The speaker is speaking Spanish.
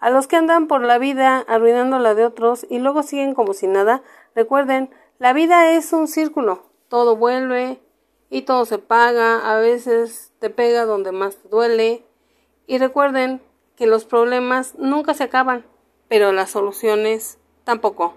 A los que andan por la vida arruinando la de otros y luego siguen como si nada, recuerden, la vida es un círculo, todo vuelve y todo se paga, a veces te pega donde más te duele. Y recuerden que los problemas nunca se acaban, pero las soluciones tampoco.